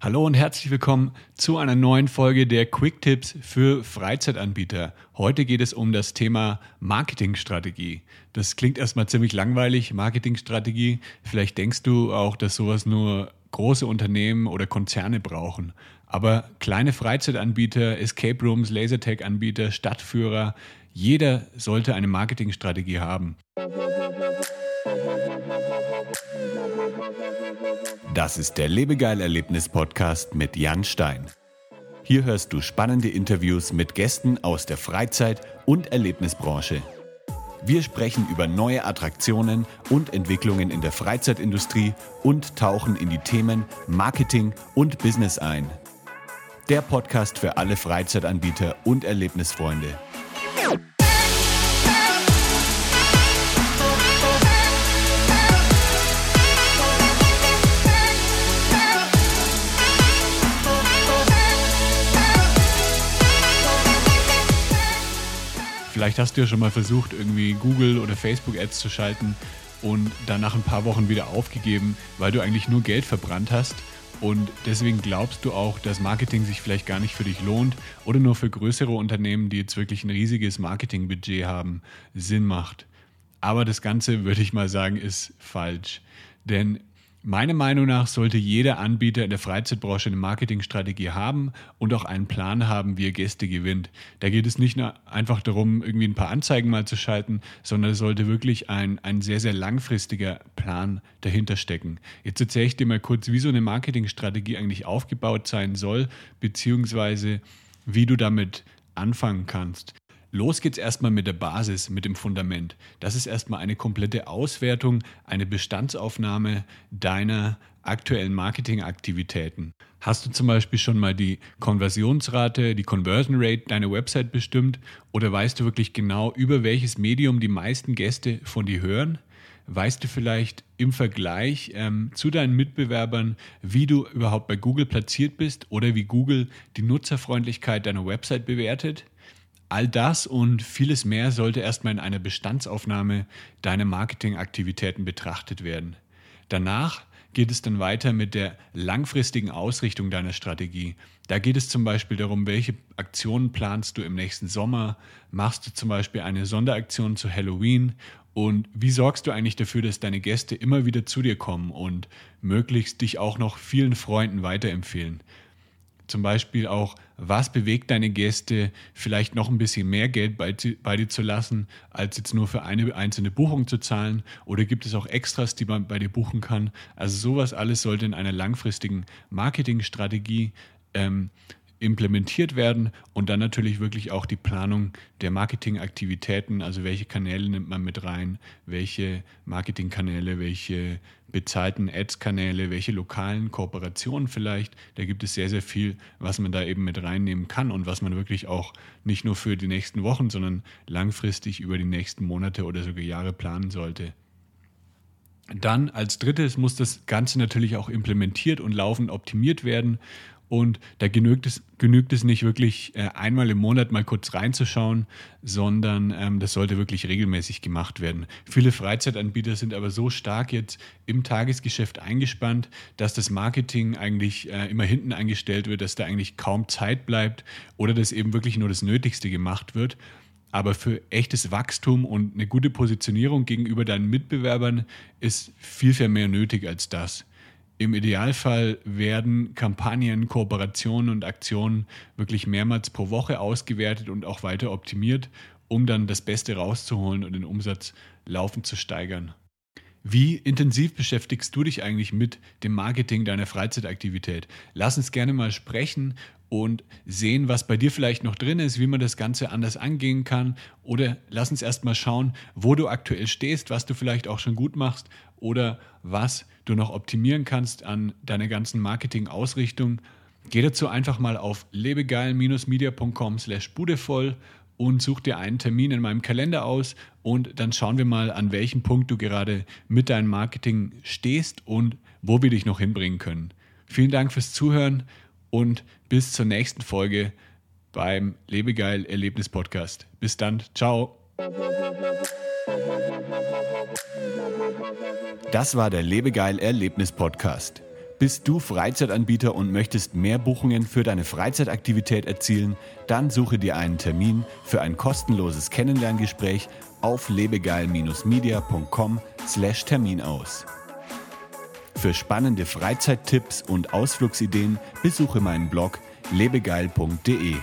Hallo und herzlich willkommen zu einer neuen Folge der Quick Tips für Freizeitanbieter. Heute geht es um das Thema Marketingstrategie. Das klingt erstmal ziemlich langweilig, Marketingstrategie. Vielleicht denkst du auch, dass sowas nur große Unternehmen oder Konzerne brauchen. Aber kleine Freizeitanbieter, Escape Rooms, Lasertag-Anbieter, Stadtführer, jeder sollte eine Marketingstrategie haben. Das ist der Lebegeil-Erlebnis-Podcast mit Jan Stein. Hier hörst du spannende Interviews mit Gästen aus der Freizeit- und Erlebnisbranche. Wir sprechen über neue Attraktionen und Entwicklungen in der Freizeitindustrie und tauchen in die Themen Marketing und Business ein. Der Podcast für alle Freizeitanbieter und Erlebnisfreunde. Vielleicht hast du ja schon mal versucht, irgendwie Google oder Facebook Ads zu schalten und dann nach ein paar Wochen wieder aufgegeben, weil du eigentlich nur Geld verbrannt hast. Und deswegen glaubst du auch, dass Marketing sich vielleicht gar nicht für dich lohnt oder nur für größere Unternehmen, die jetzt wirklich ein riesiges Marketingbudget haben, Sinn macht. Aber das Ganze, würde ich mal sagen, ist falsch. Denn Meiner Meinung nach sollte jeder Anbieter in der Freizeitbranche eine Marketingstrategie haben und auch einen Plan haben, wie er Gäste gewinnt. Da geht es nicht nur einfach darum, irgendwie ein paar Anzeigen mal zu schalten, sondern es sollte wirklich ein, ein sehr, sehr langfristiger Plan dahinter stecken. Jetzt erzähle ich dir mal kurz, wie so eine Marketingstrategie eigentlich aufgebaut sein soll, beziehungsweise wie du damit anfangen kannst. Los geht's erstmal mit der Basis, mit dem Fundament. Das ist erstmal eine komplette Auswertung, eine Bestandsaufnahme deiner aktuellen Marketingaktivitäten. Hast du zum Beispiel schon mal die Konversionsrate, die Conversion Rate deiner Website bestimmt oder weißt du wirklich genau, über welches Medium die meisten Gäste von dir hören? Weißt du vielleicht im Vergleich ähm, zu deinen Mitbewerbern, wie du überhaupt bei Google platziert bist oder wie Google die Nutzerfreundlichkeit deiner Website bewertet? All das und vieles mehr sollte erstmal in einer Bestandsaufnahme deiner Marketingaktivitäten betrachtet werden. Danach geht es dann weiter mit der langfristigen Ausrichtung deiner Strategie. Da geht es zum Beispiel darum, welche Aktionen planst du im nächsten Sommer? Machst du zum Beispiel eine Sonderaktion zu Halloween? Und wie sorgst du eigentlich dafür, dass deine Gäste immer wieder zu dir kommen und möglichst dich auch noch vielen Freunden weiterempfehlen? Zum Beispiel auch, was bewegt deine Gäste, vielleicht noch ein bisschen mehr Geld bei, bei, dir zu lassen, als jetzt nur für eine einzelne Buchung zu zahlen? Oder gibt es auch Extras, die man bei dir buchen kann? Also sowas alles sollte in einer langfristigen Marketingstrategie ähm, implementiert werden und dann natürlich wirklich auch die Planung der Marketingaktivitäten, also welche Kanäle nimmt man mit rein, welche Marketingkanäle, welche bezahlten Ads-Kanäle, welche lokalen Kooperationen vielleicht. Da gibt es sehr, sehr viel, was man da eben mit reinnehmen kann und was man wirklich auch nicht nur für die nächsten Wochen, sondern langfristig über die nächsten Monate oder sogar Jahre planen sollte. Dann als drittes muss das Ganze natürlich auch implementiert und laufend optimiert werden. Und da genügt es, genügt es nicht wirklich äh, einmal im Monat mal kurz reinzuschauen, sondern ähm, das sollte wirklich regelmäßig gemacht werden. Viele Freizeitanbieter sind aber so stark jetzt im Tagesgeschäft eingespannt, dass das Marketing eigentlich äh, immer hinten eingestellt wird, dass da eigentlich kaum Zeit bleibt oder dass eben wirklich nur das Nötigste gemacht wird. Aber für echtes Wachstum und eine gute Positionierung gegenüber deinen Mitbewerbern ist viel, viel mehr nötig als das. Im Idealfall werden Kampagnen, Kooperationen und Aktionen wirklich mehrmals pro Woche ausgewertet und auch weiter optimiert, um dann das Beste rauszuholen und den Umsatz laufend zu steigern. Wie intensiv beschäftigst du dich eigentlich mit dem Marketing deiner Freizeitaktivität? Lass uns gerne mal sprechen und sehen, was bei dir vielleicht noch drin ist, wie man das Ganze anders angehen kann. Oder lass uns erst mal schauen, wo du aktuell stehst, was du vielleicht auch schon gut machst oder was du noch optimieren kannst an deiner ganzen Marketing-Ausrichtung. Geh dazu einfach mal auf lebegeil-media.com slash budevoll und such dir einen Termin in meinem Kalender aus und dann schauen wir mal, an welchem Punkt du gerade mit deinem Marketing stehst und wo wir dich noch hinbringen können. Vielen Dank fürs Zuhören und bis zur nächsten Folge beim Lebegeil Erlebnis Podcast. Bis dann, ciao. Das war der Lebegeil Erlebnis Podcast. Bist du Freizeitanbieter und möchtest mehr Buchungen für deine Freizeitaktivität erzielen? Dann suche dir einen Termin für ein kostenloses Kennenlerngespräch auf lebegeil-media.com/termin aus. Für spannende Freizeittipps und Ausflugsideen besuche meinen Blog lebegeil.de.